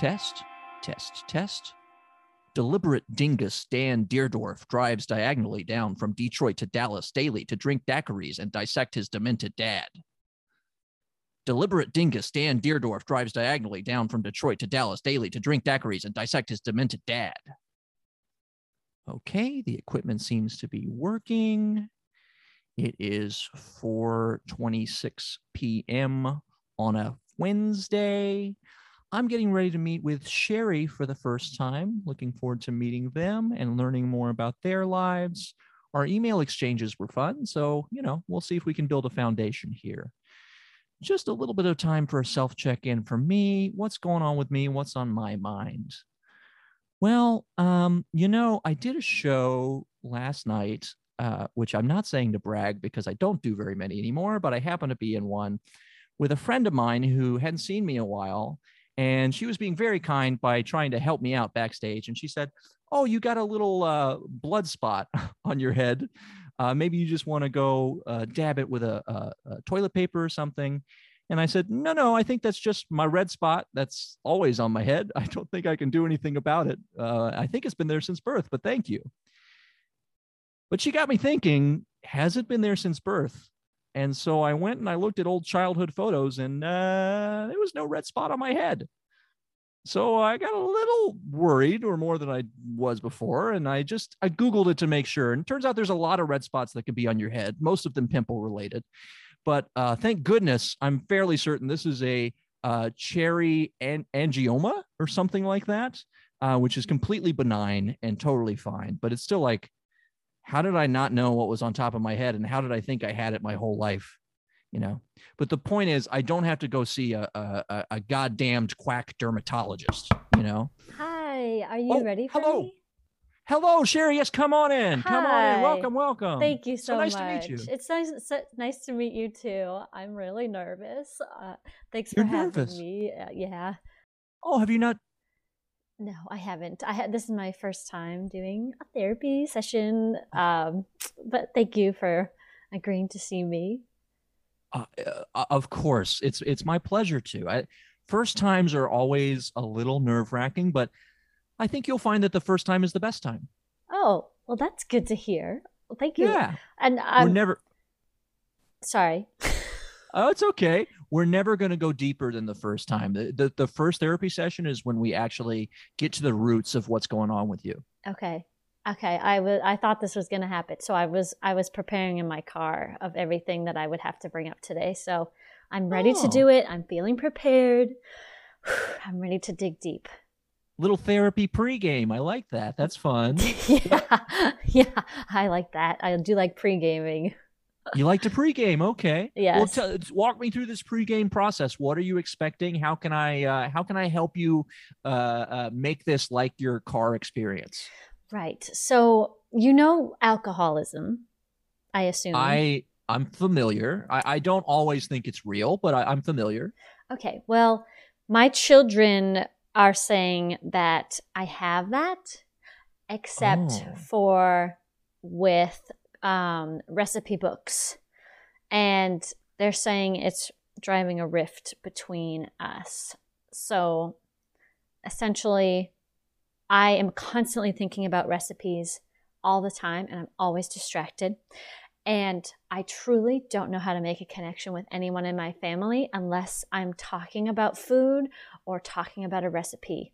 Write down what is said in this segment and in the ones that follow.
Test, test, test. Deliberate dingus Dan Deerdorf drives diagonally down from Detroit to Dallas daily to drink daiquiris and dissect his demented dad. Deliberate dingus Dan Deerdorf drives diagonally down from Detroit to Dallas daily to drink daiquiris and dissect his demented dad. Okay, the equipment seems to be working. It is 4:26 p.m. on a Wednesday. I'm getting ready to meet with Sherri for the first time. Looking forward to meeting them and learning more about their lives. Our email exchanges were fun, so you know, we'll see if we can build a foundation here. Just a little bit of time for a self check in for me. What's going on with me? What's on my mind? Well, um, you know, I did a show last night, uh, which I'm not saying to brag because I don't do very many anymore, but I happen to be in one with a friend of mine who hadn't seen me in a while. And she was being very kind by trying to help me out backstage. And she said, Oh, you got a little uh, blood spot on your head. Uh, maybe you just want to go uh, dab it with a, a, a toilet paper or something. And I said, No, no, I think that's just my red spot that's always on my head. I don't think I can do anything about it. Uh, I think it's been there since birth, but thank you. But she got me thinking, has it been there since birth? And so I went and I looked at old childhood photos, and uh, there was no red spot on my head. So I got a little worried, or more than I was before, and I just I googled it to make sure. And it turns out there's a lot of red spots that could be on your head, most of them pimple related. But uh, thank goodness, I'm fairly certain this is a uh, cherry an- angioma or something like that, uh, which is completely benign and totally fine. But it's still like, how did I not know what was on top of my head, and how did I think I had it my whole life? You know. But the point is, I don't have to go see a a, a- goddamned quack dermatologist. You know. Hi, are you Oh, ready for hello. me? Hello, Sherri. Yes, come on in. Come on in. Welcome, welcome. Thank you so, nice much. to meet you. It's nice, so, nice to meet you too. I'm really nervous. Uh, thanks You're for having nervous? me. Uh, yeah. Oh, have you not? No, I haven't. I had this is my first time doing a therapy session. Um, but thank you for agreeing to see me. Uh, uh, of course, it's it's my pleasure to. I, first times are always a little nerve wracking, but I think you'll find that the first time is the best time. Oh, well, that's good to hear. Well, thank you. Yeah, And we're I'm never. sorry. Oh, it's okay. We're never going to go deeper than the first time. The, the the first therapy session is when we actually get to the roots of what's going on with you. Okay. Okay. I was I thought this was gonna happen. So I was I was preparing in my car of everything that I would have to bring up today. So I'm ready Oh. to do it. I'm feeling prepared. I'm ready to dig deep. Little therapy pregame. I like that. That's fun. yeah. Yeah. I like that. I do like pre gaming. You like to pregame, okay? Well, Yes. tell walk me through this pregame process. What are you expecting? How can I uh, how can I help you uh, uh, make this like your car experience? Right. So you know alcoholism, I assume. I I'm familiar. I, I don't always think it's real, but I, I'm familiar. Okay. Well, my children are saying that I have that, except Oh. for with um, recipe books. And they're saying it's driving a rift between us. So essentially, I am constantly thinking about recipes all the time, and I'm always distracted. And I truly don't know how to make a connection with anyone in my family unless I'm talking about food or talking about a recipe.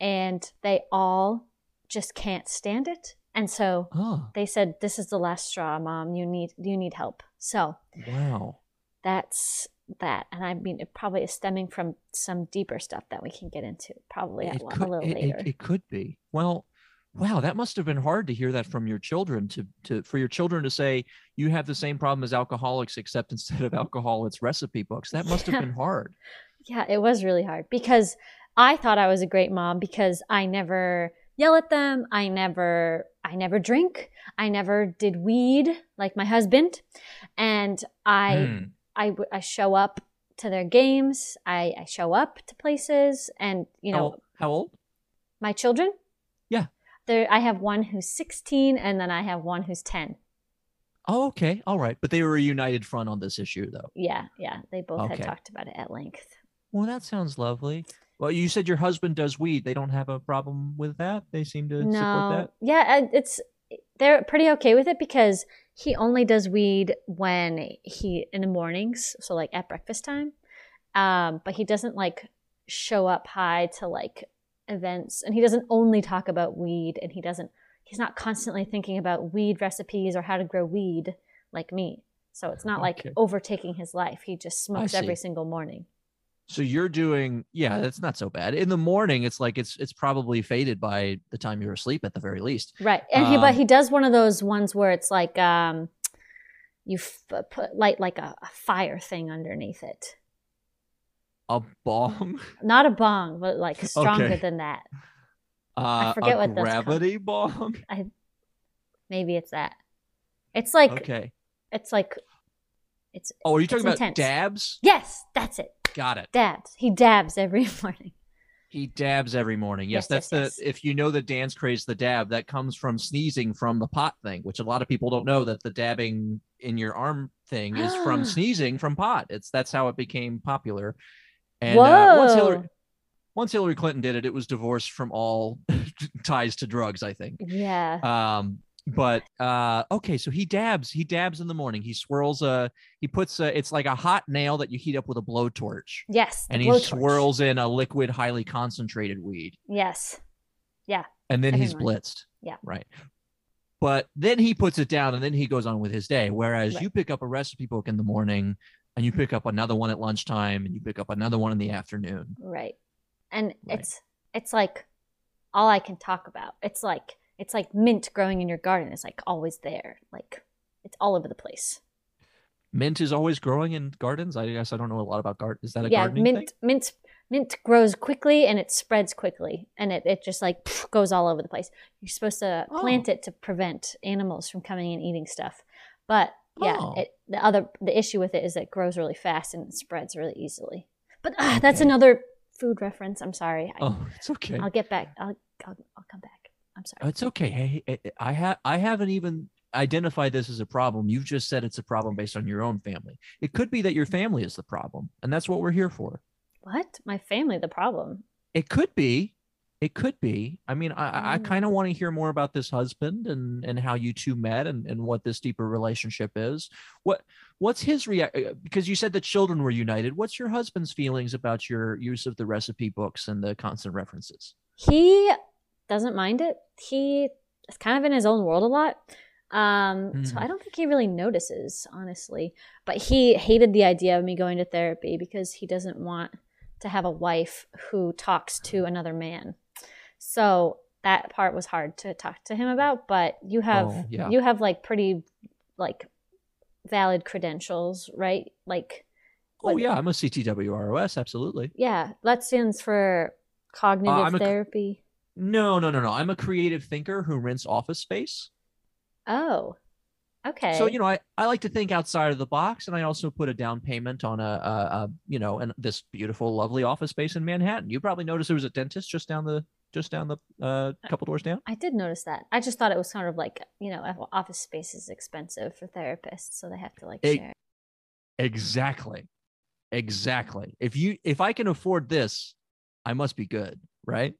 And they all just can't stand it. And so Oh, they said, "This is the last straw, mom. You need you need help." So wow. that's that, and I mean, it probably is stemming from some deeper stuff that we can get into probably a, It could, a little it, it- later. it could be. Well, wow, that must have been hard to hear that from your children to to for your children to say you have the same problem as alcoholics, except instead of alcohol, it's recipe books. That must have been hard. Yeah, it was really hard because I thought I was a great mom because I never yell at them. I never I never drink. I never did weed like my husband. And I Mm. I I show up to their games. I I show up to places and you know, how, how old? my children? Yeah. There I have one who's 16 and then I have one who's 10. Oh, okay, all right. But they were a united front on this issue, though. Yeah, yeah. They both Okay. had talked about it at length. Well, that sounds lovely. Well, you said your husband does weed. They don't have a problem with that. They seem to support no. that. yeah it's they're pretty okay with it because he only does weed when he in the mornings so like at breakfast time. Um but he doesn't like show up high to like events and he doesn't only talk about weed and he doesn't he's not constantly thinking about weed recipes or how to grow weed like me. So it's not like overtaking his life. He just smokes every single morning So you're doing, yeah, that's not so bad. In the morning, it's like it's it's probably faded by the time you're asleep at the very least. Right. And he, but Um, he does one of those ones where it's like, um, you f- put light like a, a fire thing underneath it. A bong, Not a bong, but like stronger Okay. than that. uh, forget a what gravity bong. I Maybe it's that. It's like, Okay. it's like, it's, Oh, are you talking about dabs? yes, that's it. Got it. Dabs. He dabs every morning. He dabs every morning. Yes, Yes, that's yes, the. yes. If you know the dance craze, the dab that comes from sneezing from the pot thing, which a lot of people don't know that the dabbing in your arm thing is from sneezing from pot. It's that's how it became popular. And uh, once Hillary, once Hillary Clinton did it, it was divorced from all ties to drugs. I think. Yeah. Um, but uh, okay, so he dabs. He dabs in the morning. He swirls a. He puts a. It's like a hot nail that you heat up with a blowtorch, yes. and he swirls in a liquid, highly concentrated weed Yes. Yeah. And then he's blitzed. Yeah. Right. But then he puts it down and then he goes on with his day. Whereas Right. you pick up a recipe book in the morning and you pick up another one at lunchtime and you pick up another one in the afternoon. Right. And Right. it's it's like all I can talk about. It's like it's like mint growing in your garden. It's like always there. Like it's all over the place. Mint is always growing in gardens. I guess I don't know a lot about garden. Is that a yeah, gardening mint thing? mint mint grows quickly and it spreads quickly and it, it just like goes all over the place. You're supposed to Oh. plant it to prevent animals from coming and eating stuff. But yeah, Oh. it, the other the issue with it is it grows really fast and it spreads really easily. But ah, that's another food reference. I'm sorry. I, Oh, it's okay. I'll get back. I'll, I'll I'll come back. I'm sorry. It's okay. Hey, I have I haven't even identified this as a problem. You've just said it's a problem based on your own family. It could be that your family is the problem, and that's what we're here for. What? My family, the problem. It could be. It could be. I mean, I, I- I Mm. kind of want to hear more about this husband and and how you two met and, and what this deeper relationship is. What what's his react? Because you said the children were united. What's your husband's feelings about your use of the recipe books and the constant references? He doesn't mind it. He is kind of in his own world a lot. Um, so Mhm. I don't think he really notices, honestly. But he hated the idea of me going to therapy because he doesn't want to have a wife who talks to another man. So that part was hard to talk to him about. But you have Oh, yeah. you have like pretty like valid credentials, right? Like Oh What- yeah, I'm a CTWROS. Absolutely. yeah, that stands for cognitive Uh, I'm a- therapy. No, no, no, no. I'm a creative thinker who rents office space. Oh, okay. So you know, I, I like to think outside of the box, and I also put a down payment on a, a, a you know, and this beautiful, lovely office space in Manhattan. You probably noticed there was a dentist just down the just down the uh, couple doors down. I did notice that. I just thought it was kind of like you know, office space is expensive for therapists, so they have to like It- share. Exactly, exactly. If you if I can afford this, I must be good, right?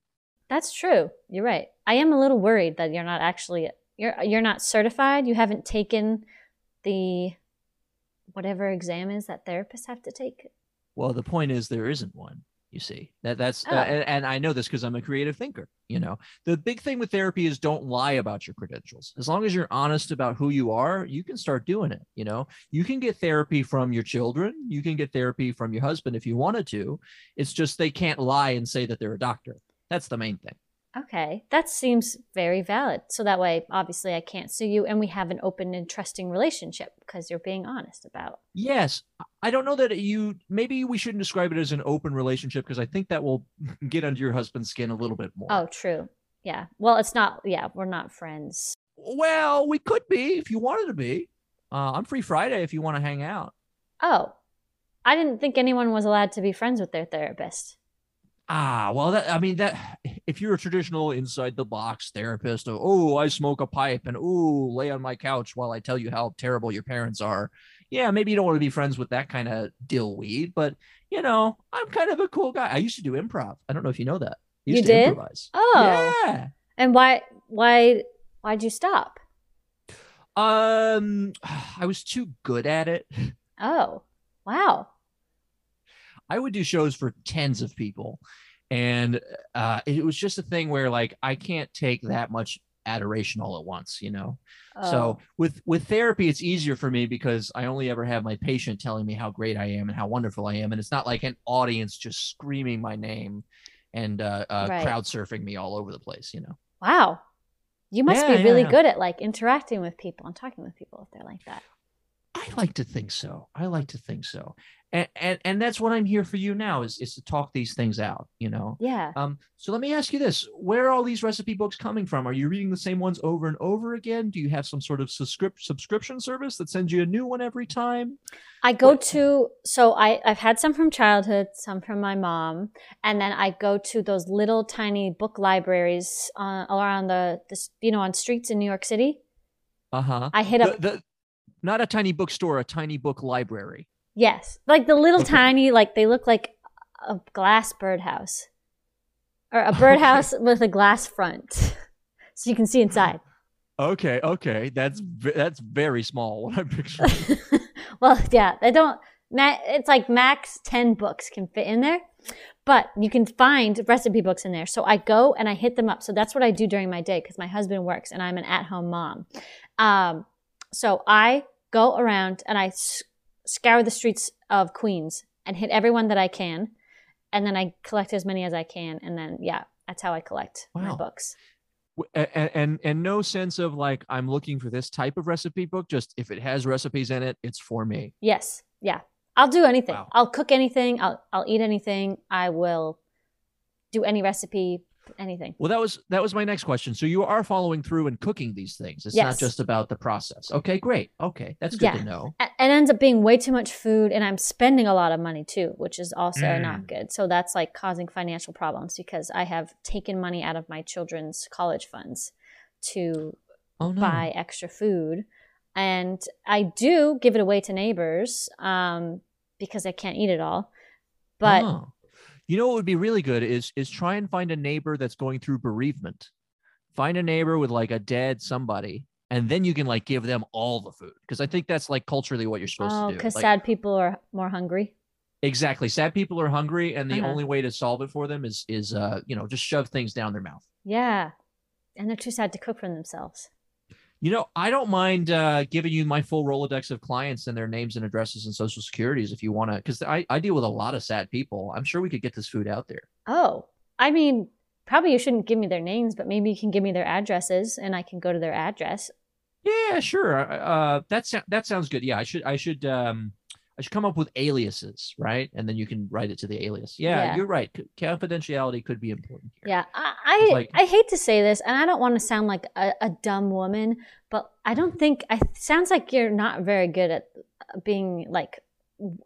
That's true. You're right. I am a little worried that you're not actually you're you're not certified. You haven't taken the whatever exam is that therapists have to take. Well, the point is there isn't one. You see that that's Oh. uh, and, and I know this because I'm a creative thinker. You know, the big thing with therapy is don't lie about your credentials. As long as you're honest about who you are, you can start doing it. You know, you can get therapy from your children. You can get therapy from your husband if you wanted to. It's just they can't lie and say that they're a doctor. That's the main thing. Okay, that seems very valid. So that way, obviously, I can't sue you, and we have an open and trusting relationship because you're being honest about. Yes. I don't know that you maybe we shouldn't describe it as an open relationship because I think that will get under your husband's skin a little bit more. Oh, true. Yeah. Well, it's not. Yeah, we're not friends. Well, we could be if you wanted to be. Uh, I'm free Friday if you want to hang out. Oh, I didn't think anyone was allowed to be friends with their therapist. Ah, well, that I mean that if you're a traditional inside the box therapist, of, oh, I smoke a pipe and oh, lay on my couch while I tell you how terrible your parents are. Yeah, maybe you don't want to be friends with that kind of dill weed but you know, I'm kind of a cool guy. I used to do improv. I don't know if you know that. I used You to did? improvise. Oh, Yeah. and why? Why? Why'd you stop? Um, I was too good at it. Oh, wow. I would do shows for tens of people, and uh, it was just a thing where like I can't take that much adoration all at once, you know. Oh. So with with therapy, it's easier for me because I only ever have my patient telling me how great I am and how wonderful I am, and it's not like an audience just screaming my name and uh, uh, Right. crowd surfing me all over the place, you know. wow. You must Yeah, be really yeah, yeah. good at like interacting with people and talking with people if they're like that. I like to think so. I like to think so, and and and that's what I'm here for you now is is to talk these things out, you know. Yeah. Um, so let me ask you this: Where are all these recipe books coming from? Are you reading the same ones over and over again? Do you have some sort of subscrip- subscription service that sends you a new one every time? I go What- to so I I've had some from childhood, some from my mom, and then I go to those little tiny book libraries uh, around the you know on streets in New York City. Uh huh. I hit up The, the, not a tiny bookstore, a tiny book library. yes, like the little Okay. tiny like they look like a glass birdhouse or a birdhouse with a glass front, so you can see inside. Okay, okay, that's that's very small. What I'm picturing. well, yeah, they don't. It's like max ten books can fit in there, but you can find recipe books in there. So I go and I hit them up. So that's what I do during my day because my husband works and I'm an at-home mom. Um, so I go around and I scour the streets of Queens and hit everyone that I can, and then I collect as many as I can, and then yeah, that's how I collect my books. and, and and no sense of like I'm looking for this type of recipe book. Just if it has recipes in it, it's for me. Yes. Yeah. I'll do anything. Wow. I'll cook anything. I'll I'll eat anything. I will do any recipe, anything. Well, that was that was my next question. So you are following through and cooking these things. It's not just about the process. Okay, great. Okay, that's good Yeah. to know. It ends up being way too much food and I'm spending a lot of money too, which is also Mm. not good. So that's like causing financial problems because I have taken money out of my children's college funds to Oh no. buy extra food. And I do give it away to neighbors um, because I can't eat it all. But Oh. You know what would be really good is is try and find a neighbor that's going through bereavement. Find a neighbor with like a dead somebody, and then you can like give them all the food because I think that's like culturally what you're supposed oh, to do. because Like, sad people are more hungry. exactly, sad people are hungry, and the Uh-huh. only way to solve it for them is is uh you know just shove things down their mouth. Yeah. And they're too sad to cook for themselves. You know, I don't mind uh, giving you my full Rolodex of clients and their names and addresses and social securities if you want to, because I, I deal with a lot of sad people. I'm sure we could get this food out there. Oh, I mean, probably you shouldn't give me their names, but maybe you can give me their addresses and I can go to their address. Yeah, sure. Uh, that sou- that sounds good. Yeah, I should I should um I should come up with aliases, right? And then you can write it to the alias. Yeah, Yeah. you're right. Confidentiality could be important here. Yeah. I I, like- I hate to say this, and I don't want to sound like a, a dumb woman, but I don't think I sounds like you're not very good at being like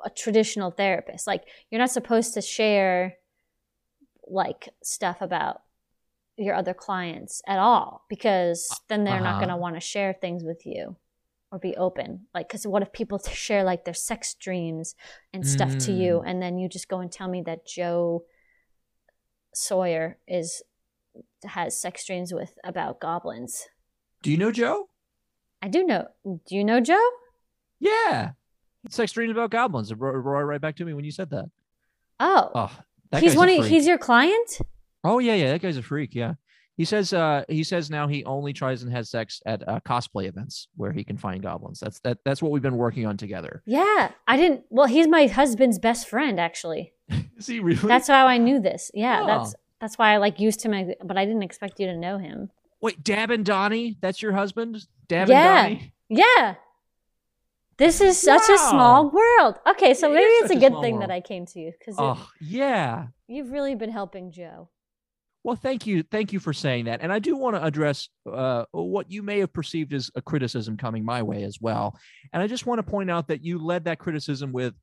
a traditional therapist. Like you're not supposed to share like stuff about your other clients at all because then they're not Uh-huh. going to want to share things with you or be open like because what if people share like their sex dreams and stuff to Mm. you and then you just go and tell me that joe sawyer is has sex dreams with about goblins Do you know Joe? i do know do you know joe Yeah. Sex dreams about goblins. It brought, right back to me when you said that. oh Oh, That he's one. Of, he's your client. Oh yeah, yeah, that guy's a freak. Yeah, he says. Uh, he says now he only tries and has sex at uh, cosplay events where he can find goblins. That's that. That's what we've been working on together. Yeah, I didn't. Well, he's my husband's best friend, actually. Is he really? That's how I knew this. Yeah, Oh. that's that's why I like used him, but I didn't expect you to know him. Wait, Dab and Donnie. That's your husband, Dab Yeah. and Donnie. Yeah. This is such a small world. Okay, so It maybe it's a good thing that. I came to you because Oh yeah. you've really been helping Joe. Well, thank you, thank you for saying that. And I do want to address uh, what you may have perceived as a criticism coming my way as well. And I just want to point out that you led that criticism with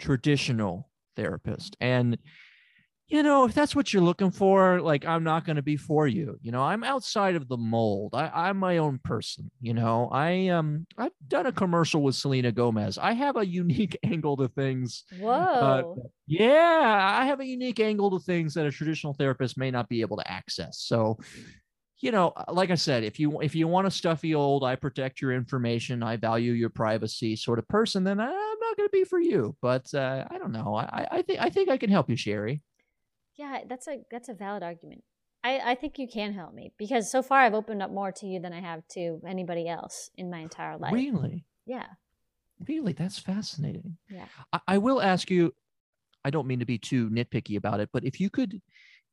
traditional therapist, and you know, if that's what you're looking for, like I'm not going to be for you. You know, I'm outside of the mold. I, I'm my own person. You know, I um I've done a commercial with Selena Gomez. I have a unique angle to things Whoa. yeah, I have a unique angle to things that a traditional therapist may not be able to access. So, you know, uh, like I said, if you if you want a stuffy old, I protect your information, I value your privacy sort of person, then I'm not going to be for you. But uh, I don't know. I I think I think I can help you, Sherri. Yeah, that's a that's a valid argument. I, I think you can help me because so far I've opened up more to you than I have to anybody else in my entire life. Really, Yeah. really, that's fascinating. Yeah. I, I will ask you. I don't mean to be too nitpicky about it, but if you could,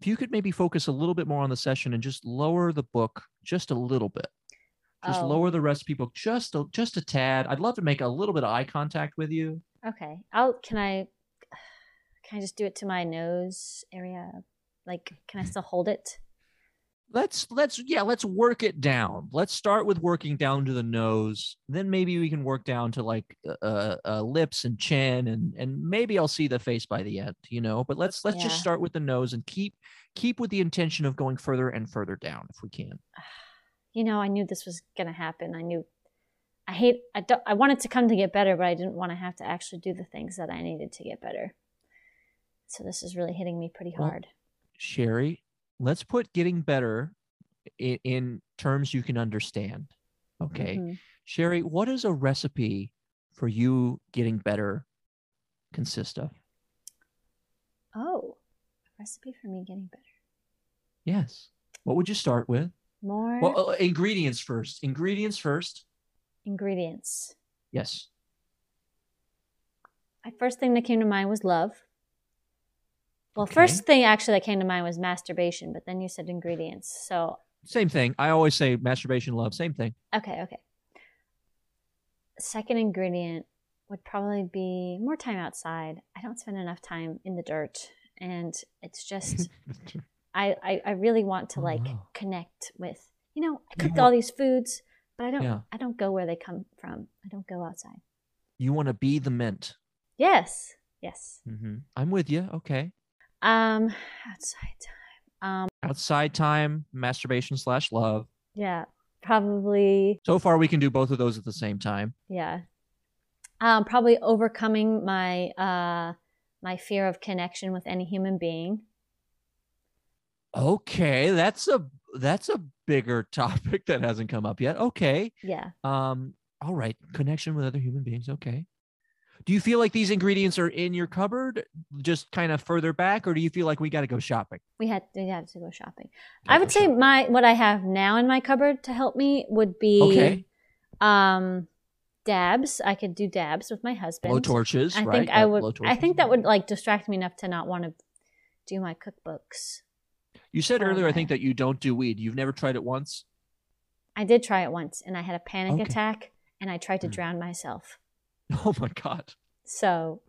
if you could maybe focus a little bit more on the session and just lower the book just a little bit. just Oh. lower the recipe book just a, just a tad. I'd love to make a little bit of eye contact with you. Okay. I'll can I can I just do it to my nose area? Like can I still hold it? Let's let's yeah, let's work it down. Let's start with working down to the nose. Then maybe we can work down to like uh, uh lips and chin and and maybe I'll see the face by the end, you know. But let's let's just start with the nose and keep keep with the intention of going further and further down if we can. You know, I knew this was gonna happen. I knew I hate I don't I wanted to come to get better, but I didn't want to have to actually do the things that I needed to get better. So this is really hitting me pretty Well, hard. Sherri, let's put getting better in, in terms you can understand. Okay. Mhm. Sherri, what does a recipe for you getting better consist of? Oh, a recipe for me getting better. Yes. What would you start with? More Well, uh, ingredients first. Ingredients first. ingredients. Yes. My first thing that came to mind was love. Well, Okay. first thing actually that came to mind was masturbation, but then you said ingredients. So, Same thing. I always say masturbation, love, same thing. okay, okay. Second ingredient would probably be more time outside. I don't spend enough time in the dirt, and it's just I I, I really want to Oh, like wow. connect with. You know, I cook want- all these foods, but I don't Yeah. I don't go where they come from. I don't go outside. you want to be the mint. Yes, yes. Mm-hmm. I'm with you. Okay. Um, outside time. Um, Outside time, masturbation slash love. yeah, probably. So far, we can do both of those at the same time. Yeah. Um, probably overcoming my uh my fear of connection with any human being. Okay, that's a that's a bigger topic that hasn't come up yet. Okay. Yeah. Um, all right. Connection with other human beings. Okay. Do you feel like these ingredients are in your cupboard, just kind of further back, or do you feel like we got to go shopping? We had we had to go shopping. Gotta I would say shopping. my what I have now in my cupboard to help me would be Okay. um dabs. I could do dabs with my husband. Blow torches, I right? think I Uh, would I think that would like distract me enough to not want to do my cookbooks. You said earlier, I think that you don't do weed. You've never tried it once. I did try it once and I had a panic Okay. attack and I tried to Mm. drown myself. Oh my god. So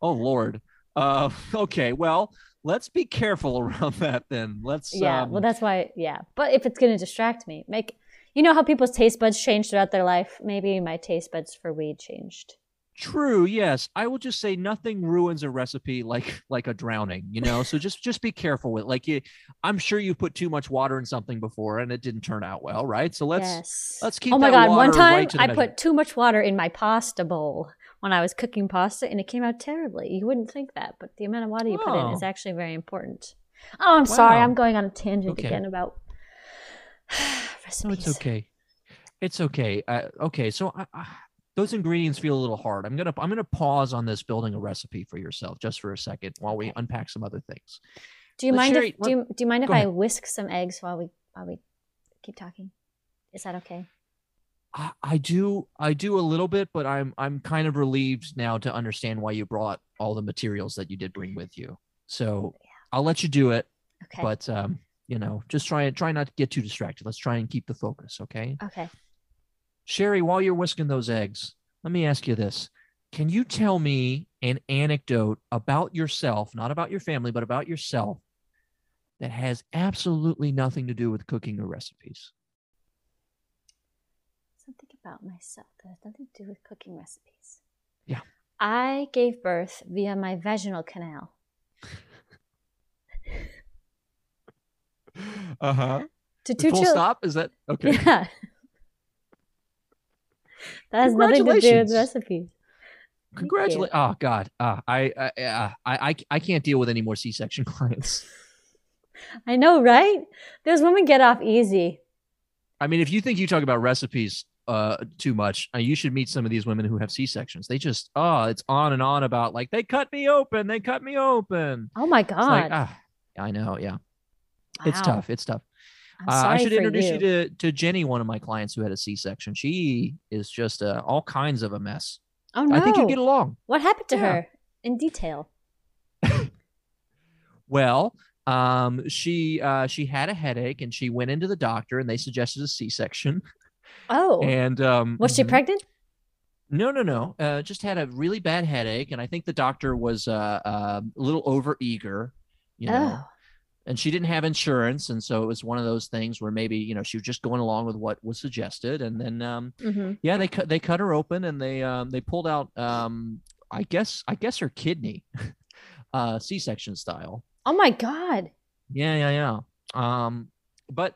Oh lord. Uh, okay. Well, let's be careful around that then. Let's. yeah, um, well that's why yeah. But if it's gonna distract me, make you know how people's taste buds change throughout their life? Maybe my taste buds for weed changed. True. Yes, I will just say nothing ruins a recipe like like a drowning. You know, so just just be careful with like you. I'm sure you put too much water in something before and it didn't turn out well, right? So let's yes. let's keep. Oh my god! One time right I measure. put too much water in my pasta bowl when I was cooking pasta, and it came out terribly. You wouldn't think that, but the amount of water you put in Oh. is actually very important. Oh, I'm sorry. I'm going on a tangent Okay. again about recipes. No, it's okay. It's okay. Uh, okay, so I, I those ingredients feel a little hard. I'm gonna I'm gonna pause on this building a recipe for yourself just for a second while we unpack some other things. Do you Let's mind share if do you, do you mind if I ahead. whisk some eggs while we while we keep talking? Is that okay? I, I do I do a little bit, but I'm I'm kind of relieved now to understand why you brought all the materials that you did bring with you. So I'll let you do it, Okay. but um, you know, just try and try not to get too distracted. Let's try and keep the focus, okay? okay. Sherri, while you're whisking those eggs, let me ask you this. Can you tell me an anecdote about yourself, not about your family, but about yourself that has absolutely nothing to do with cooking or recipes? Something about myself that has nothing to do with cooking recipes. Yeah. I gave birth via my vaginal canal. Uh-huh. To two Full children. stop? Is that okay? Yeah. That has nothing to do with recipes. Congratulations. Oh God. Uh, I, I, uh, I I I can't deal with any more C-section clients. I know, right? Those women get off easy. I mean, if you think you talk about recipes uh too much, uh, you should meet some of these women who have C-sections. They just oh, it's on and on about like they cut me open, they cut me open. Oh my god. like ah, I know, yeah. It's tough. It's tough. Uh, I should introduce you. to to Jenny, one of my clients who had a C-section. She is just uh, all kinds of a mess. Oh no. I think you get along. what happened to Yeah. her in detail? Well, um, she uh, she had a headache and she went into the doctor and they suggested a C-section. Oh. And um, was she mhm. pregnant? No, no, no. Uh, just had a really bad headache, and I think the doctor was uh, uh, a little over eager. You know, Oh. And she didn't have insurance, and so it was one of those things where maybe you know she was just going along with what was suggested, and then um, hmm yeah, they cut they cut her open and they um, they pulled out um, I guess I guess her kidney, uh, C-section style. Oh my god. Yeah, yeah, yeah. Um, but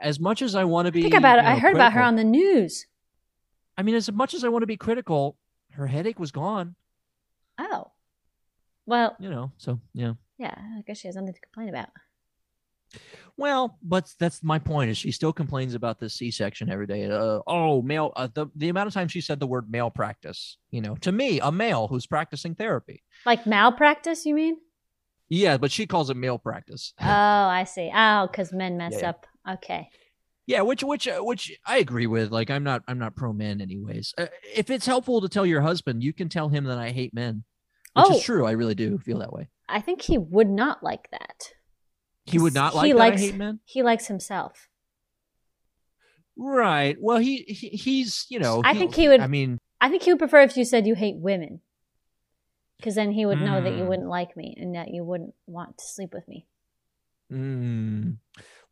as much as I want to be, Think about it. you I know, heard about her on the news. I mean, as much as I want to be critical, her headache was gone. Oh. Well, You know, so yeah. Yeah, I guess she has nothing to complain about. Well, but that's my point. Is she still complains about the C-section every day? Uh, oh, male. Uh, the the amount of times she said the word male practice. You know, to me, a male who's practicing therapy. Like malpractice, you mean? Yeah, but she calls it male practice. Oh, I see. Oh, because men mess Yeah, yeah. up. Okay. Yeah, which which uh, which I agree with. Like, I'm not I'm not pro men, anyways. Uh, if it's helpful to tell your husband, you can tell him that I hate men. Which Oh. is true. I really do feel that way. I think he would not like that. He would not He like that likes- I hate men. He likes himself. Right. Well, he, he he's you know. I think he would- I mean, I think he would prefer if you said you hate women. Because then he would know that you Mm. wouldn't like me and that you wouldn't want to sleep with me. mm,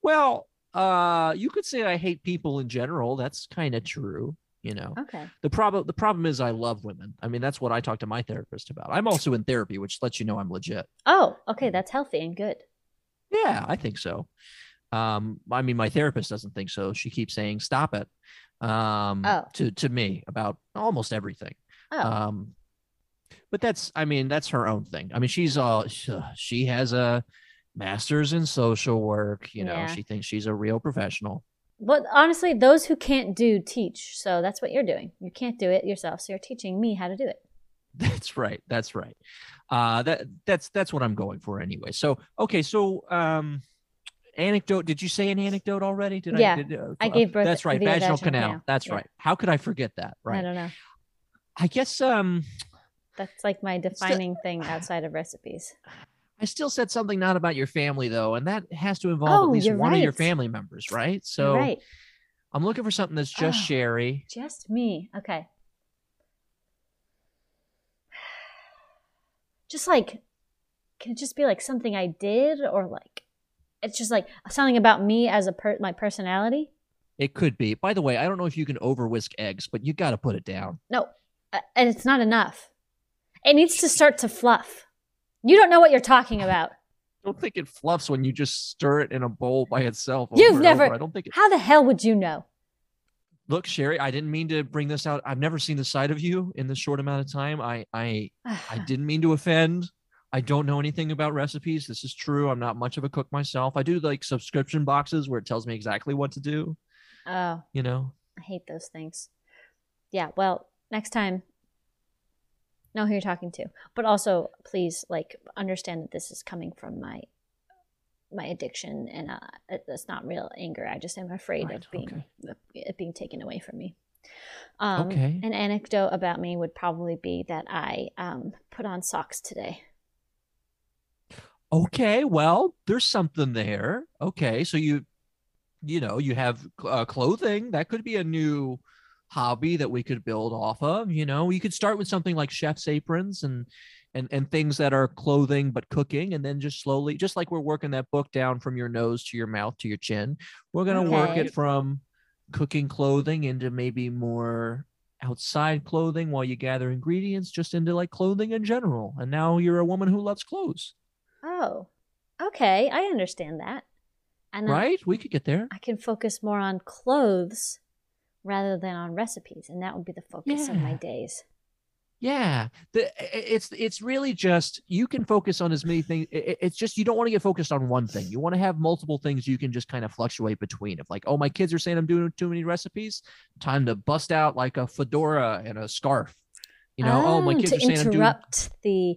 well, uh, you could say I hate people in general. That's kind of true. You know, Okay. the problem the problem is I love women. I mean, that's what I talk to my therapist about. I'm also in therapy, which lets you know I'm legit. Oh, okay. That's healthy and good. Yeah, I think so. Um, I mean, my therapist doesn't think so. She keeps saying, "Stop it," um, Oh. to to me about almost everything. Oh, Um, but that's, I mean, that's her own thing. I mean, she's all she has a master's in social work. You know, Yeah. she thinks she's a real professional. But honestly, those who can't do teach. So that's what you're doing. You can't do it yourself. So you're teaching me how to do it. That's right. That's right. Uh, that that's that's what I'm going for anyway. So okay, so um, anecdote. Did you say an anecdote already? Did Yeah, I? Did, uh, I gave birth That's right. Vaginal, vaginal canal. canal. That's Yeah. right. How could I forget that? Right. I don't know. I guess um, That's like my defining thing outside of recipes. I still said something not about your family though, and that has to involve Oh, at least one of your family members, right? So right. I'm looking for something that's just Oh. Sherri. Just me. Okay. Just like, can it just be like something I did, or like, it's just like something about me as a per my personality? It could be. By the way, I don't know if you can over whisk eggs, but you got to put it down. No, uh, and it's not enough. It needs to start to fluff. You don't know what you're talking about. I don't think it fluffs when you just stir it in a bowl by itself. You've never- over. I don't think it. How the hell would you know? Look, Sherri, I didn't mean to bring this out. I've never seen the side of you in this short amount of time. I, I, I didn't mean to offend. I don't know anything about recipes. This is true. I'm not much of a cook myself. I do like subscription boxes where it tells me exactly what to do. oh, You know, I hate those things. yeah, well, next time, know who you're talking to. But also, please, like, understand that this is coming from my my addiction, and uh, it- it's not real anger. I just am afraid Right, of being okay. it being taken away from me. Um, Okay. An anecdote about me would probably be that I um, put on socks today. Okay, well, there's something there. Okay, so you, you know, you have uh, clothing. That could be a new hobby that we could build off of. You know, you could start with something like chef's aprons and and and things that are clothing but cooking, and then just slowly, just like we're working that book down from your nose to your mouth to your chin, we're gonna work it from cooking clothing into maybe more outside clothing while you gather ingredients, just into like clothing in general. And now you're a woman who loves clothes. Oh, okay, I understand that. And right? We could get there. I can focus more on clothes rather than on recipes, and that would be the focus of my days. Yeah, the, it's it's really just you can focus on as many things. It's just you don't want to get focused on one thing. You want to have multiple things you can just kind of fluctuate between. If like, oh, my kids are saying I'm doing too many recipes, time to bust out like a fedora and a scarf. You know, oh, my Ah, kids to are saying I'm doing. interrupt the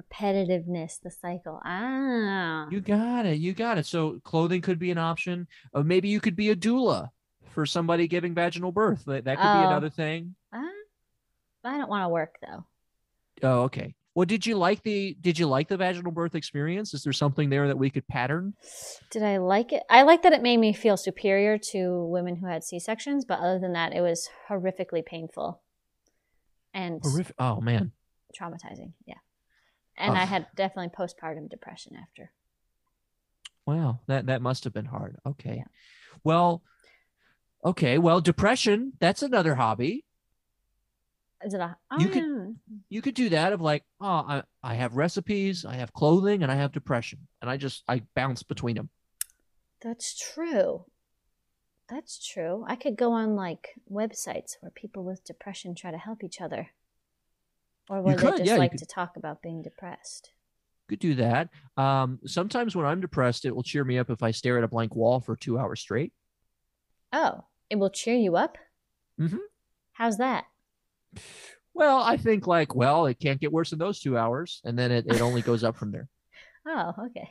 repetitiveness, the cycle. Ah, You got it. You got it. So clothing could be an option. Or maybe you could be a doula for somebody giving vaginal birth. That that could be Oh. another thing. ah. I don't want to work though. Oh, okay. Well, did you like the did you like the vaginal birth experience? Is there something there that we could pattern? Did I like it? I like that it made me feel superior to women who had C sections, but other than that, it was horrifically painful and Horrific. Oh man. traumatizing. Yeah, and I had definitely postpartum depression after. Wow. That that must have been hard. Okay. Yeah. Well, okay. Well, depression, that's another hobby. Is it a? Oh, You could- yeah. You could do that of like, oh, I, I have recipes, I have clothing, and I have depression. And I just I bounce between them. That's true. That's true. I could go on like websites where people with depression try to help each other. Or where they could, just yeah, you like to talk about being depressed. Could do that. Um, sometimes when I'm depressed, it will cheer me up if I stare at a blank wall for two hours straight. Oh, it will cheer you up? Mhm. How's that? Well, I think like, well, it can't get worse than those two hours, and then it, it only goes up from there. Oh, okay.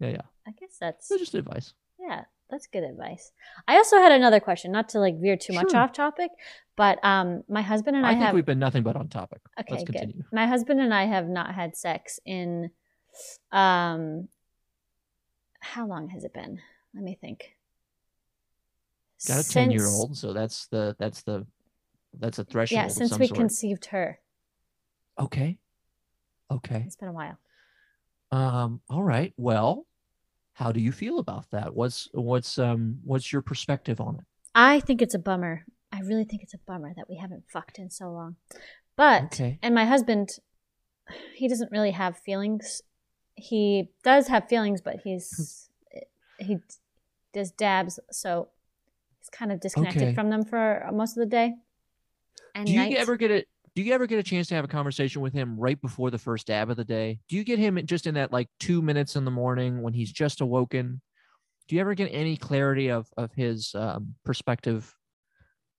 Yeah, yeah. I guess that's So just advice. yeah, that's good advice. I also had another question, not to like veer too much off topic, but um my husband and I, I, think have we've been nothing but on topic. Okay, Let's good. My husband and I have not had sex in um how long has it been? Let me think. Got a 10 year old so that's the that's the that's a threshold. Yeah, since we sort. conceived her. Okay. Okay. It's been a while. Um. All right. Well, how do you feel about that? What's what's um what's your perspective on it? I think it's a bummer. I really think it's a bummer that we haven't fucked in so long. But Okay. and my husband he doesn't really have feelings. He does have feelings, but he's he does dabs, so he's kind of disconnected Okay. from them for most of the day. And Do you night. ever get it? Do you ever get a chance to have a conversation with him right before the first dab of the day? Do you get him just in that like two minutes in the morning when he's just awoken? Do you ever get any clarity of of his um, perspective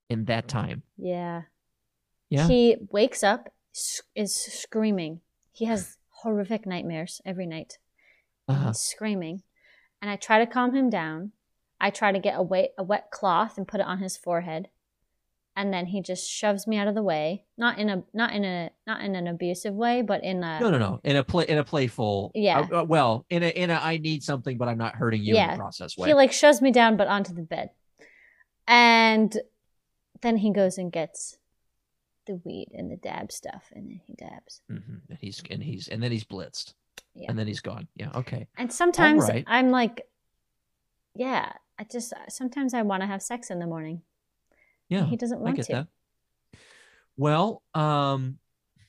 in that time? Yeah. Yeah. He wakes up, is screaming. He has horrific nightmares every night. Uh-huh. He's screaming. And I try to calm him down. I try to get a wet, a wet cloth and put it on his forehead. And then he just shoves me out of the way. Not in a not in a not in an abusive way, but in a No, no, no. In a play, in a playful. Yeah. uh, uh, well, in a in a I need something, but I'm not hurting you in Yeah. the process way. he like shoves me down but onto the bed. And then he goes and gets the weed and the dab stuff and then he dabs. Mhm. And he's and he's and then he's blitzed, Yeah. and then he's gone. Yeah. Okay. And sometimes right. I'm like, yeah, I just sometimes I want to have sex in the morning. Yeah. he doesn't want to. that. Well, um,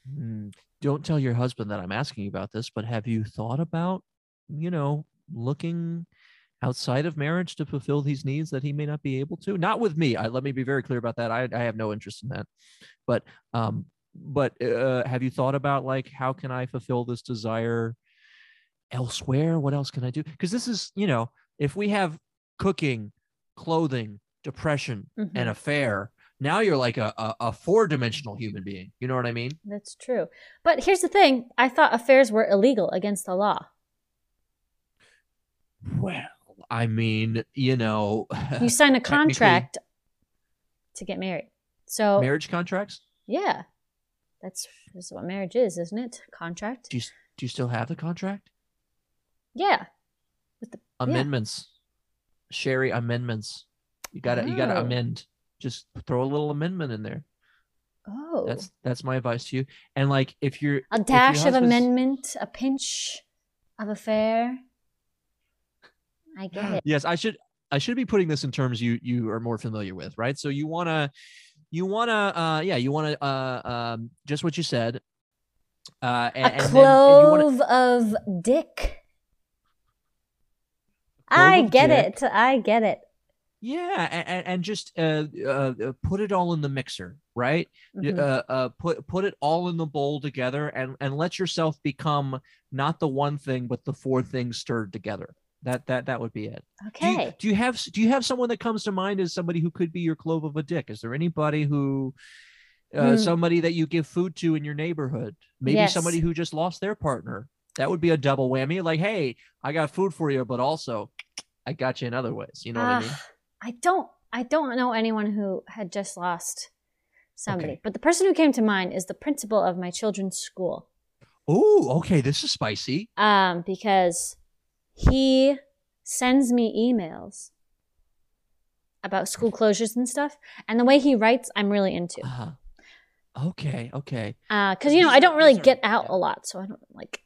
hmm, don't tell your husband that I'm asking you about this, but have you thought about, you know, looking outside of marriage to fulfill these needs that he may not be able to? Not with me. I, let me be very clear about that. I, I have no interest in that. But, um, but uh, have you thought about like how can I fulfill this desire elsewhere? What else can I do? Because this is, you know, if we have cooking, clothing, depression, Mhm. an affair Now you're like a, a, a four dimensional human being. You know what I mean? That's true. But here's the thing I thought affairs were illegal against the law. Well, I mean, you know, You sign a contract to get married. So, marriage contracts. yeah, that's, that's what marriage is, isn't it? Contract? Do you do you still have the contract? Yeah. With the amendments, Sherri. Amendments. You gotta you gotta Oh. amend. Just throw a little amendment in there. Oh. That's that's my advice to you. And like, if you're a dash of amendment, a pinch of affair. I get it. Yes, I should I should be putting this in terms you you are more familiar with, right? So you wanna you wanna uh yeah you wanna uh um just what you said. Uh, and, a and then- and you wanna- clove of dick. I get dick. it. I get it. Yeah, and, and just uh, uh, uh, put it all in the mixer, right? Mhm. Uh, uh, put put it all in the bowl together, and and let yourself become not the one thing, but the four things stirred together. That that that would be it. Do you, Okay. do you have do you have someone that comes to mind as somebody who could be your clove of a dick? Is there anybody who uh, Hmm. somebody that you give food to in your neighborhood? Maybe Yes. somebody who just lost their partner. That would be a double whammy. Like, hey, I got food for you, but also I got you in other ways. You know what I mean? I don't. I don't know anyone who had just lost somebody, Okay. but the person who came to mind is the principal of my children's school. Oh, okay. This is spicy. Um, because he sends me emails about school closures and stuff, and the way he writes, I'm really into. Uh-huh. Okay, okay. Uh because you know I don't really get out a lot, so I don't like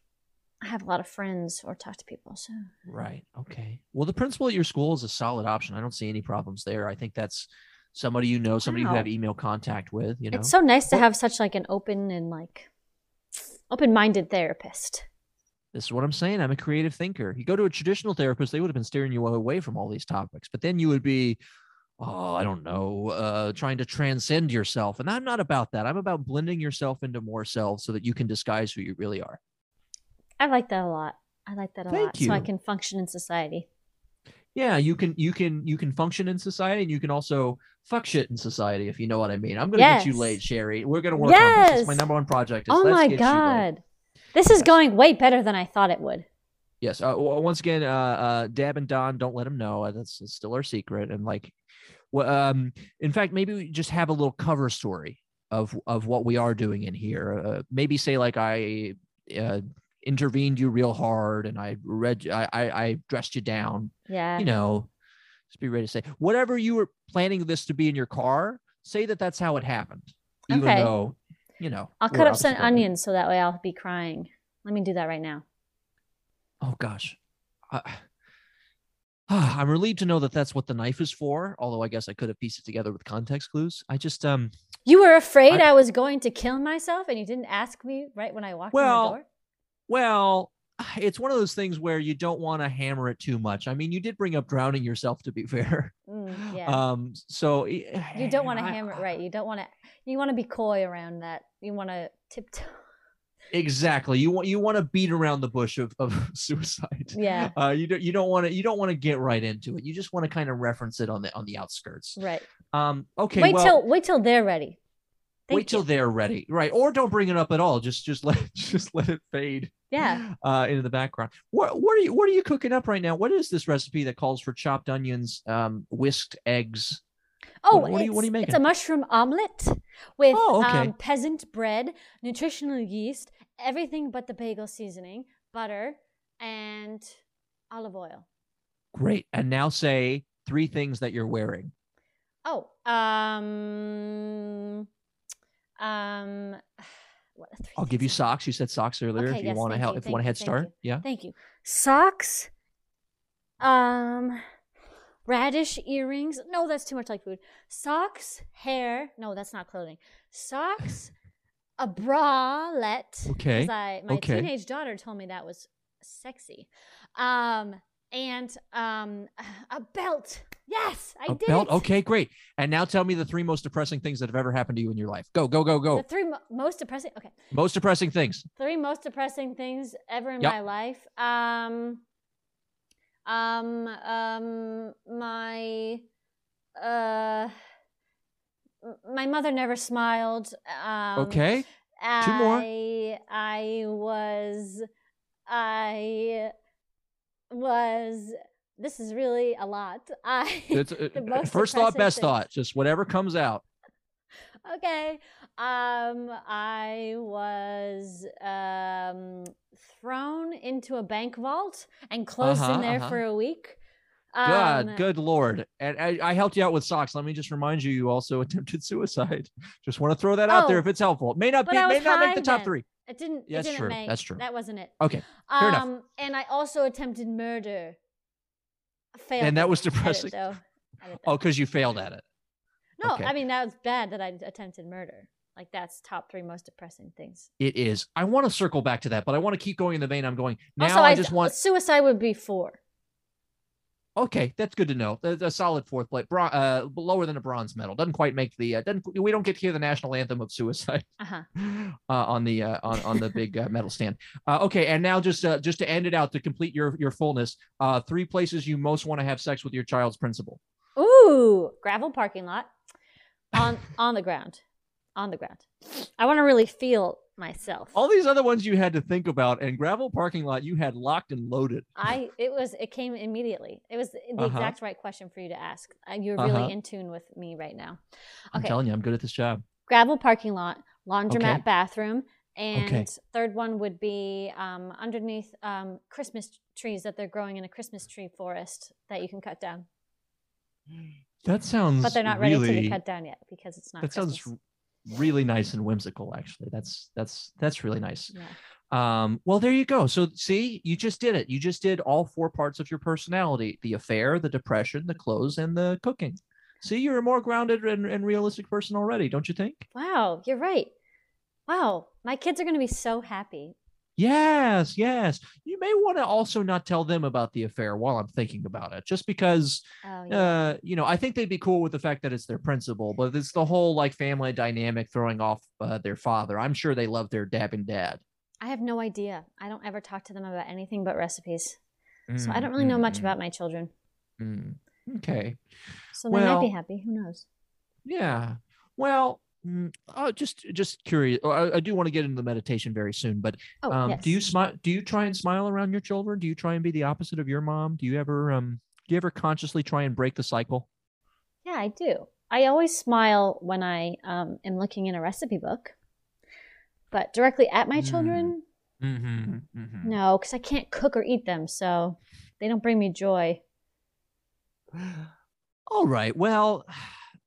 I have a lot of friends or talk to people. So Right. Okay. Well, the principal at your school is a solid option. I don't see any problems there. I think that's somebody you know, somebody you have email contact with. You know. it's so nice to have such like an open and like open-minded therapist. This is what I'm saying. I'm a creative thinker. You go to a traditional therapist, they would have been steering you away from all these topics. But then you would be, oh, I don't know, uh, trying to transcend yourself. And I'm not about that. I'm about blending yourself into more selves so that you can disguise who you really are. I like that a lot. I like that a Thank lot, so I can function in society. Yeah, you can you can you can function in society and you can also fuck shit in society if you know what I mean. I'm gonna get you late, Sherri. We're gonna work on this. It's my number one project. Is Oh my you god, this is going way better than I thought it would. Yes. Uh, once again, uh, uh, Deb and Don, don't let them know. Uh, That's, that's still our secret. And like, well, um, in fact, maybe we just have a little cover story of of what we are doing in here. Uh, maybe say like I uh, intervened you real hard and I read I I, I dressed you down. Yeah, You know, just be ready to say whatever you were planning this to be in your car. Say that that's how it happened, even Okay. though you know. I'll cut up some onions so that way I'll be crying. Let me do that right now. Oh gosh. I, I'm relieved to know that that's what the knife is for. Although I guess I could have pieced it together with context clues. I just um. You were afraid I- I, was going to kill myself, and you didn't ask me right when I walked in the door. Well, it's one of those things where you don't want to hammer it too much. I mean, you did bring up drowning yourself, to be fair. Mm, yeah. Um. So You don't want to hammer it right. You don't want to. You want to be coy around that. You want to tiptoe. Exactly. You want you want to beat around the bush of, of suicide. Yeah. Uh, you don't you don't want to you don't want to get right into it. You just want to kind of reference it on the on the outskirts. Right. Um. Okay. wait well, till wait till they're ready. Thank wait till they're ready right or don't bring it up at all just just let just let it fade Yeah. uh into the background what what are you what are you cooking up right now what is this recipe that calls for chopped onions um whisked eggs Oh, what are you- what are you it's- It's a mushroom omelet with Oh, okay. um, peasant bread, nutritional yeast, everything but the bagel seasoning, butter, and olive oil. great and now say three things that you're wearing Oh, um, um, what three i'll give you socks you said socks earlier Okay, if you yes, want to help you, if you want a head start you. yeah Thank you. Socks. Um, radish earrings. No, that's too much like food. Socks, hair. No, that's not clothing. Socks, a bralette. Okay, I, my okay. teenage daughter told me that was sexy. Um, and um, a belt. Yes, I a did belt okay great and now tell me the three most depressing things that have ever happened to you in your life go go go go The three mo- most depressing. Okay. most depressing things three most depressing things ever in Yep. my life. Um, um, um, my, uh, my mother never smiled. Um, okay. Two more. I I was I was this is really a lot. I It's, uh, first thought, best things. thought. Just whatever comes out. okay. Um I was um thrown into a bank vault and closed Uh-huh, in there uh-huh. for a week. God, Um, good lord. And I, I helped you out with socks. Let me just remind you, you also attempted suicide. Just want to throw that out there Oh, if it's helpful. It may not be, may not make the top then. three. It didn't. That's it didn't true, Make, that's true. That wasn't it. Okay. fair enough. Um, and I also attempted murder. Failed. And that was depressing. It, Oh, because you failed at it. no, okay. I mean that was bad that I attempted murder. Like that's top three most depressing things. It is. I want to circle back to that, but I want to keep going in the vein I'm going. Now also, I just want. suicide would be four. Okay, that's good to know. A solid fourth place, Bron- uh, lower than a bronze medal. Doesn't quite make the. Uh, doesn't we don't get to hear the national anthem of suicide Uh huh. uh, on the uh, on on the big uh, medal stand. Uh, okay, and now just uh, just to end it out to complete your your fullness, uh, three places you most want to have sex with your child's principal. Ooh, gravel parking lot, on on the ground, on the ground. I want to really feel myself. All these other ones you had to think about, and gravel parking lot you had locked and loaded. I it was it came immediately. It was the Uh-huh. exact right question for you to ask. You're really Uh-huh. in tune with me right now. Okay. I'm telling you, I'm good at this job. gravel parking lot, laundromat, Okay. bathroom, and Okay. third one would be um, underneath um, Christmas trees that they're growing in a Christmas tree forest that you can cut down, That sounds. but they're not ready to be cut down yet because it's not. That sounds Christmas. r- really nice and whimsical. Actually, that's that's that's really nice. Yeah. Um, well, there you go. So, see, you just did it. You just did all four parts of your personality the affair, the depression, the clothes, and the cooking. See, you're a more grounded and, and realistic person already, don't you think? Wow, you're right. Wow, my kids are going to be so happy. Yes, yes. You may want to also not tell them about the affair while I'm thinking about it, just because, Oh yeah. uh, you know, I think they'd be cool with the fact that it's their principal, but it's the whole like family dynamic throwing off uh, their father. I'm sure they love their dabbing dad. I have no idea. I don't ever talk to them about anything but recipes, so I Mm, don't really know much mm, about my children. mm. Okay. So they might be happy. Who knows? Yeah. Well, mm, uh, just just curious. oh, I, I do want to get into the meditation very soon, but Oh, um, yes. do you smile? Do you try and smile around your children? Do you try and be the opposite of your mom? Do you ever um do you ever consciously try and break the cycle? Yeah, I do. I always smile when I um, am looking in a recipe book, but directly at my Mm. children, Mm-hmm. mm-hmm. no, because I can't cook or eat them, so they don't bring me joy. All right. Well,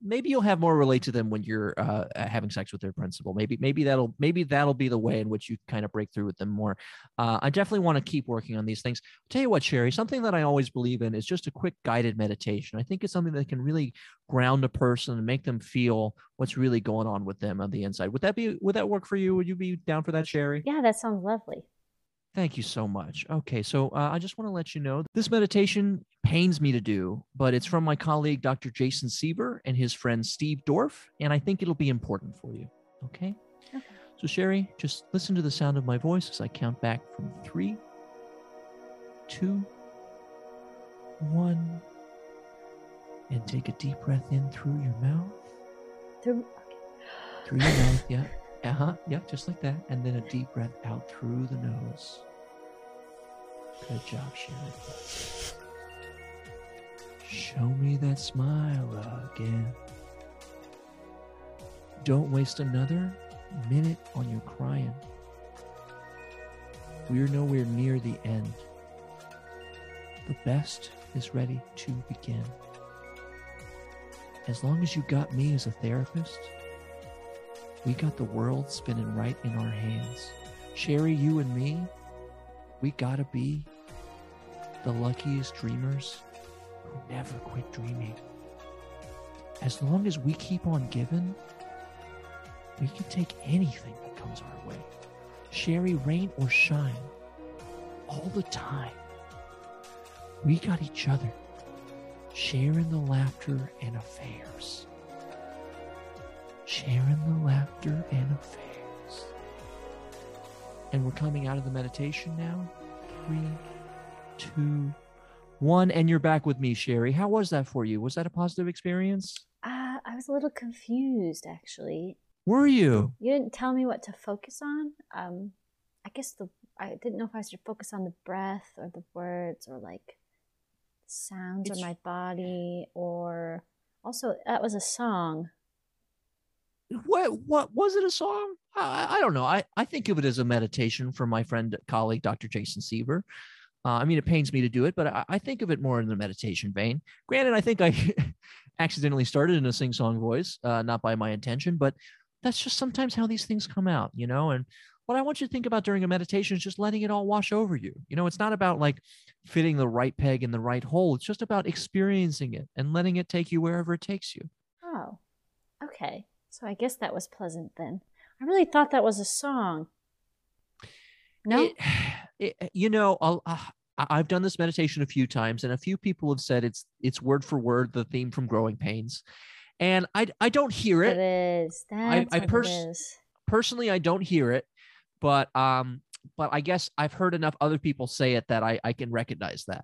maybe you'll have more relate to them when you're uh, uh, having sex with their principal. Maybe maybe that'll maybe that'll be the way in which you kind of break through with them more. Uh, I definitely want to keep working on these things. tell you what, Sherri, something that I always believe in is just a quick guided meditation. I think it's something that can really ground a person and make them feel what's really going on with them on the inside. Would that be would that work for you? Would you be down for that, Sherri? Yeah, that sounds lovely. Thank you so much. Okay, so uh, I just want to let you know this meditation pains me to do, but it's from my colleague Dr. Jason Seaver and his friend Steve Dorff, and I think it'll be important for you. Okay? Okay. So, Sherri, just listen to the sound of my voice as I count back from three, two, one, and take a deep breath in through your mouth. Through, Through your mouth, yeah. Uh huh. Yeah, just like that. And then a deep breath out through the nose. Good job, Sherri. Show me that smile again. Don't waste another minute on your crying. We're nowhere near the end. The best is ready to begin. As long as you got me as a therapist, we got the world spinning right in our hands. Sherri, you and me, we gotta be the luckiest dreamers who never quit dreaming. As long as we keep on giving, we can take anything that comes our way. Sherri, rain or shine, all the time. We got each other, sharing the laughter and affairs sharing the laughter and affairs. And we're coming out of the meditation now. Three, two, one. And you're back with me, Sherri. How was that for you? Was that a positive experience? uh, I was a little confused actually. Were you? You didn't tell me what to focus on. Um, I guess the I didn't know if I should focus on the breath or the words or like sounds It's- on my body or also that was a song. What what was it a song? I, I- don't know. I, I think of it as a meditation from my friend colleague Dr. Jason Seaver. Uh, I mean, it pains me to do it, but I, I think of it more in the meditation vein. Granted, I think I accidentally started in a sing song voice, uh, not by my intention, but that's just sometimes how these things come out, you know. And what I want you to think about during a meditation is just letting it all wash over you. You know, it's not about like fitting the right peg in the right hole. It's just about experiencing it and letting it take you wherever it takes you. Oh, okay. So I guess that was pleasant then. I really thought that was a song. No, It, it- you know, uh, I- I've done this meditation a few times, and a few people have said it's it's word for word the theme from Growing Pains, and I I don't hear it it is. That's I what pers- it is. personally. I don't hear it, but um, but I guess I've heard enough other people say it that I I can recognize that.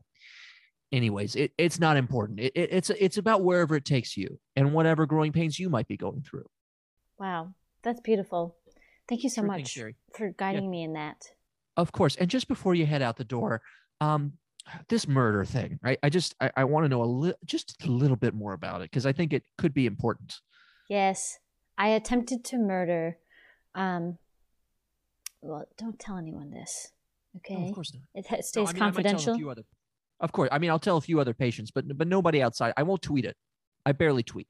Anyways, it, it's not important. It, it, it's it's about wherever it takes you and whatever growing pains you might be going through. Wow, that's beautiful. Thank you so Sure much Sherri. for guiding me in that. Of course. And just before you head out the door, um, this murder thing, right? I just I, I want to know a little just a little bit more about it because I think it could be important. Yes, I attempted to murder. Um, well, don't tell anyone this, okay? No, of course not. It ha- No, stays I mean, I might tell a confidential. other- of course. I mean, I'll tell a few other patients, but but nobody outside. I won't tweet it. I barely tweet.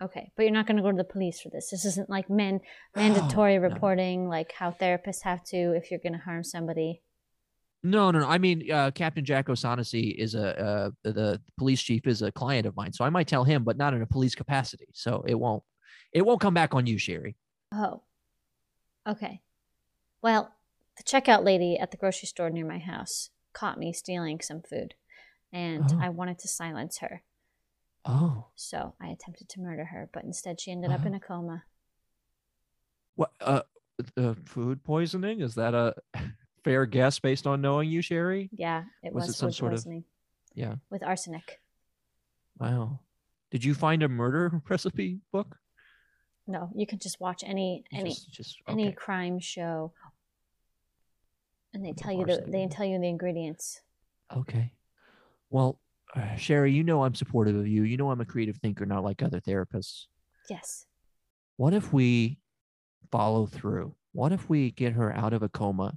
Okay, but you're not going to go to the police for this. This isn't like men mandatory No. reporting, like how therapists have to if you're going to harm somebody. No, no, no. I mean, uh, Captain Jack O'Shaughnessy is a uh, the police chief is a client of mine, so I might tell him, but not in a police capacity. So it won't it won't come back on you, Sherri. Oh, okay. Well, the checkout lady at the grocery store near my house caught me stealing some food, and Oh. I wanted to silence her. Oh, So I attempted to murder her, but instead she ended up in a coma. what? Uh, uh, food poisoning? Is that a fair guess based on knowing you, Sherri? Yeah, it Was was, it some food sort of- poisoning Yeah. with arsenic. Wow. Did you find a murder recipe book? No, you can just watch any any just, just any crime show, and they tell you the they tell you the ingredients. Okay. Well, uh, Sherri, you know I'm supportive of you. You know I'm a creative thinker, not like other therapists. Yes. What if we follow through? What if we get her out of a coma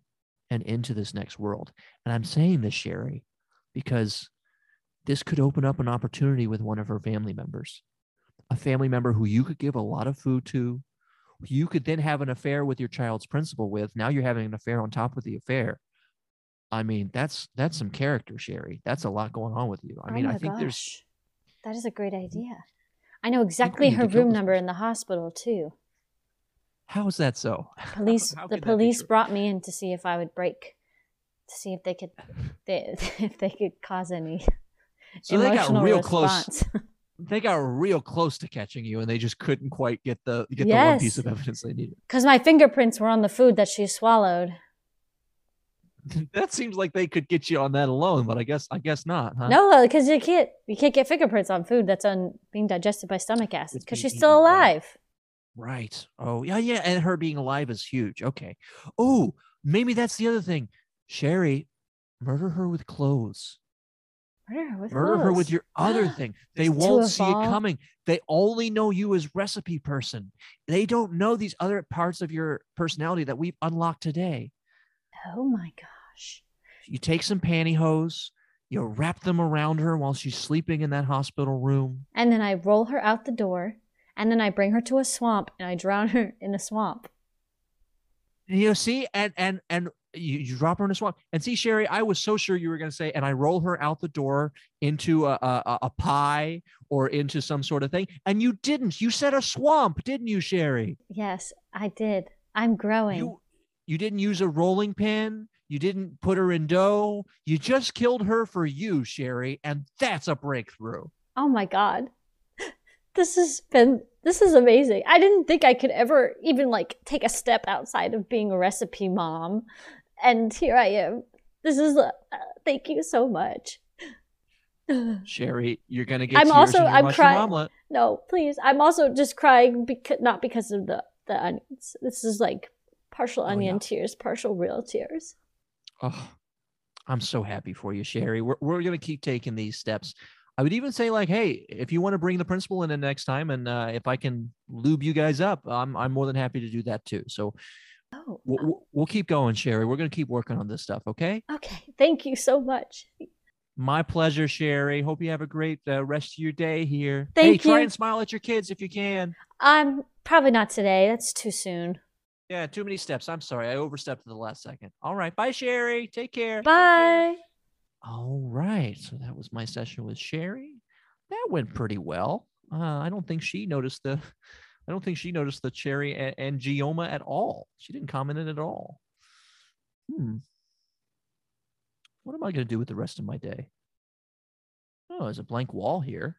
and into this next world? And I'm saying this, Sherri, because this could open up an opportunity with one of her family members, a family member who you could give a lot of food to. You could then have an affair with your child's principal with. Now you're having an affair on top of the affair. I mean, that's that's some character, Sherri. That's a lot going on with you. I oh mean, I think there's that is a great mm-hmm. idea. I know exactly need her room number person. in the hospital too. how is that so? Police How the could that be police brought me in to see if I would break to see if they could they, if they could cause any So they got emotional real close. They got real close to catching you, and they just couldn't quite get the get the one piece of evidence they needed. Cuz my fingerprints were on the food that she swallowed. that seems like they could get you on that alone, but I guess I guess not, huh? No, uh, because you can't you can't get fingerprints on food that's on being digested by stomach acid because she's still alive. Right. Oh yeah, yeah. And her being alive is huge. Okay. Oh, maybe that's the other thing. Sherri, murder her with clothes. Murder her with Murder her with your other thing. They won't see it coming. They only know you as recipe person. They don't know these other parts of your personality that we've unlocked today. Oh my gosh. You take some pantyhose, you wrap them around her while she's sleeping in that hospital room. And then I roll her out the door, and then I bring her to a swamp and I drown her in a swamp. You know, see, and and and you, you drop her in a swamp. And see, Sherri, I was so sure you were going to say, and I roll her out the door into a, a a- a pie or into some sort of thing, and you didn't. You said a swamp, didn't you, Sherri? Yes, I did. I'm growing. You you didn't use a rolling pin. You didn't put her in dough. You just killed her for you, Sherri, and that's a breakthrough. Oh my god. This has been this is amazing. I didn't think I could ever even like take a step outside of being a recipe mom. And here I am. This is uh, thank you so much. Sherri, you're gonna get I'm also- I'm crying. omelet. no, please. I'm also just crying because not because of the the onions. This is like partial Oh, yeah. onion tears, partial real tears. Oh, I'm so happy for you, Sherri. We're we're gonna keep taking these steps. I would even say like, hey, if you want to bring the principal in the next time, and uh, if I can lube you guys up, I'm I'm more than happy to do that too. So Oh, we'll, we'll- we'll keep going, Sherri. We're gonna keep working on this stuff, okay? okay. Thank you so much. My pleasure, Sherri. Hope you have a great uh, rest of your day here. Thank hey, try you. and smile at your kids if you can. I'm probably not today. That's too soon. Yeah, too many steps. I'm sorry. I overstepped at the last second. All right. Bye, Sherri. Take care. Bye. All right. So that was my session with Sherri. That went pretty well. Uh, I don't think she noticed the I don't think she noticed the cherry and, and gioma at all. She didn't comment it at all. Hmm. What am I going to do with the rest of my day? Oh, there's a blank wall here.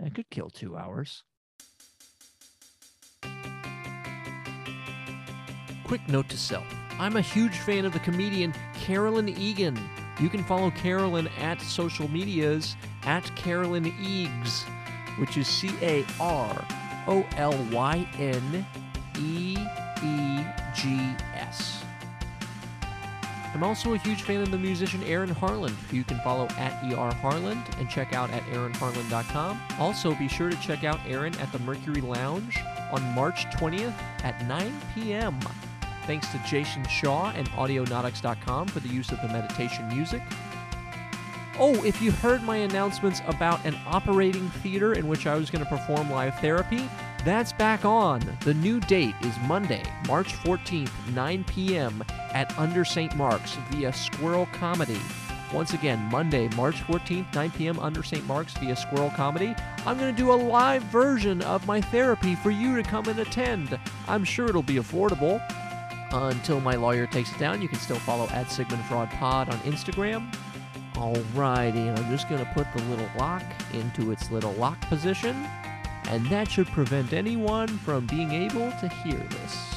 That could kill two hours. Quick note to self I'm a huge fan of the comedian Carolyn Egan. You can follow Carolyn at social medias at Carolyn Eegs, which is C A R O L Y N E E G S. I'm also a huge fan of the musician Aaron Harland, who you can follow at ER Harland and check out at aaronharland.com. Also, be sure to check out Aaron at the Mercury Lounge on March 20th at 9 p.m. Thanks to Jason Shaw and Audionautix.com for the use of the meditation music. Oh, if you heard my announcements about an operating theater in which I was going to perform live therapy, that's back on. The new date is Monday, March 14th, 9 p.m. at Under St. Mark's via Squirrel Comedy. Once again, Monday, March 14th, 9 p.m. under St. Mark's via Squirrel Comedy. I'm going to do a live version of my therapy for you to come and attend. I'm sure it'll be affordable. Until my lawyer takes it down, you can still follow at Sigmund Fraud Pod on Instagram. Alrighty, and I'm just going to put the little lock into its little lock position, and that should prevent anyone from being able to hear this.